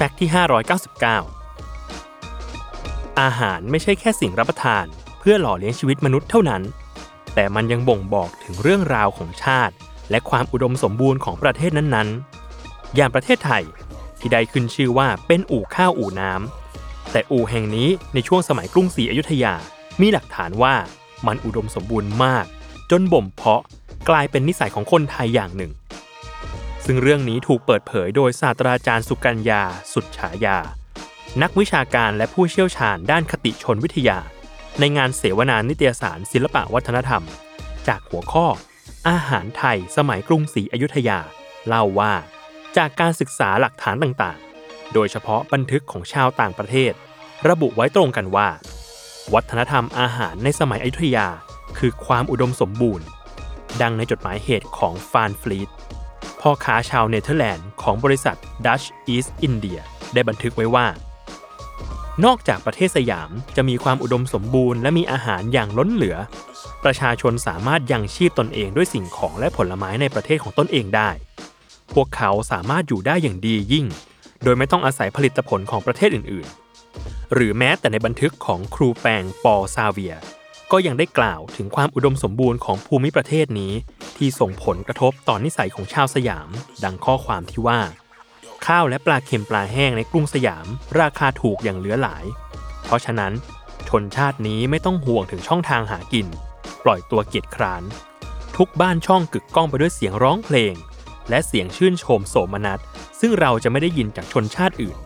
แฟกต์ที่ 599 อาหารไม่ใช่แค่สิ่งรับประทาน เพื่อหล่อเลี้ยงชีวิตมนุษย์เท่านั้น แต่มันยังบ่งบอกถึงเรื่องราวของชาติ และความอุดมสมบูรณ์ของประเทศนั้นๆ อย่างประเทศไทยที่ได้ขึ้นชื่อว่าเป็นอู่ข้าวอู่น้ำแต่อู่แห่งนี้ในช่วงสมัยกรุงศรีอยุธยา มีหลักฐานว่ามันอุดมสมบูรณ์มาก จนบ่มเพาะกลายเป็นนิสัยของคนไทยอย่างหนึ่ง ซึ่งเรื่องนี้ถูกเปิดเผยโดยศาสตราจารย์สุกัญญา สุดฉายา นักวิชาการและผู้เชี่ยวชาญด้านคติชนวิทยา ในงานเสวนานิตยสารศิลปะวัฒนธรรม จากหัวข้อ อาหารไทยสมัยกรุงศรีอยุธยา เล่าว่า จากการศึกษาหลักฐานต่างๆ โดยเฉพาะบันทึกของชาวต่างประเทศ ระบุไว้ตรงกันว่า วัฒนธรรมอาหารในสมัยอยุธยา คือความอุดมสมบูรณ์ ดังในจดหมายเหตุของฟานฟลีต พ่อค้าชาวเนเธอร์แลนด์ของบริษัท Dutch East India ได้บันทึกไว้ว่า นอกจากประเทศสยามจะมีความอุดมสมบูรณ์และมีอาหารอย่างล้นเหลือ ประชาชนสามารถยังชีพตนเองด้วยสิ่งของและผลไม้ในประเทศของตนเองได้ พวกเขาสามารถอยู่ได้อย่างดียิ่ง โดยไม่ต้องอาศัยผลิตผลของประเทศอื่นๆ หรือแม้แต่ในบันทึกของครูแปงปอซาเวีย ก็ยังได้กล่าวถึงความอุดมสมบูรณ์ของภูมิประเทศนี้ ที่ส่งผลกระทบต่อนนิสัยของชาวสยาม ดังข้อความที่ว่า ข้าวและปลาเค็มปลาแห้งในกรุงสยาม ราคาถูกอย่างเหลือหลาย เพราะฉะนั้น ชนชาตินี้ไม่ต้องห่วงถึงช่องทางหากิน ปล่อยตัวเกียจคร้าน ทุกบ้านช่องกึกก้องไปด้วยเสียงร้องเพลง และเสียงชื่นชมโสมนัสซึ่งเราจะไม่ได้ยินจากชนชาติอื่น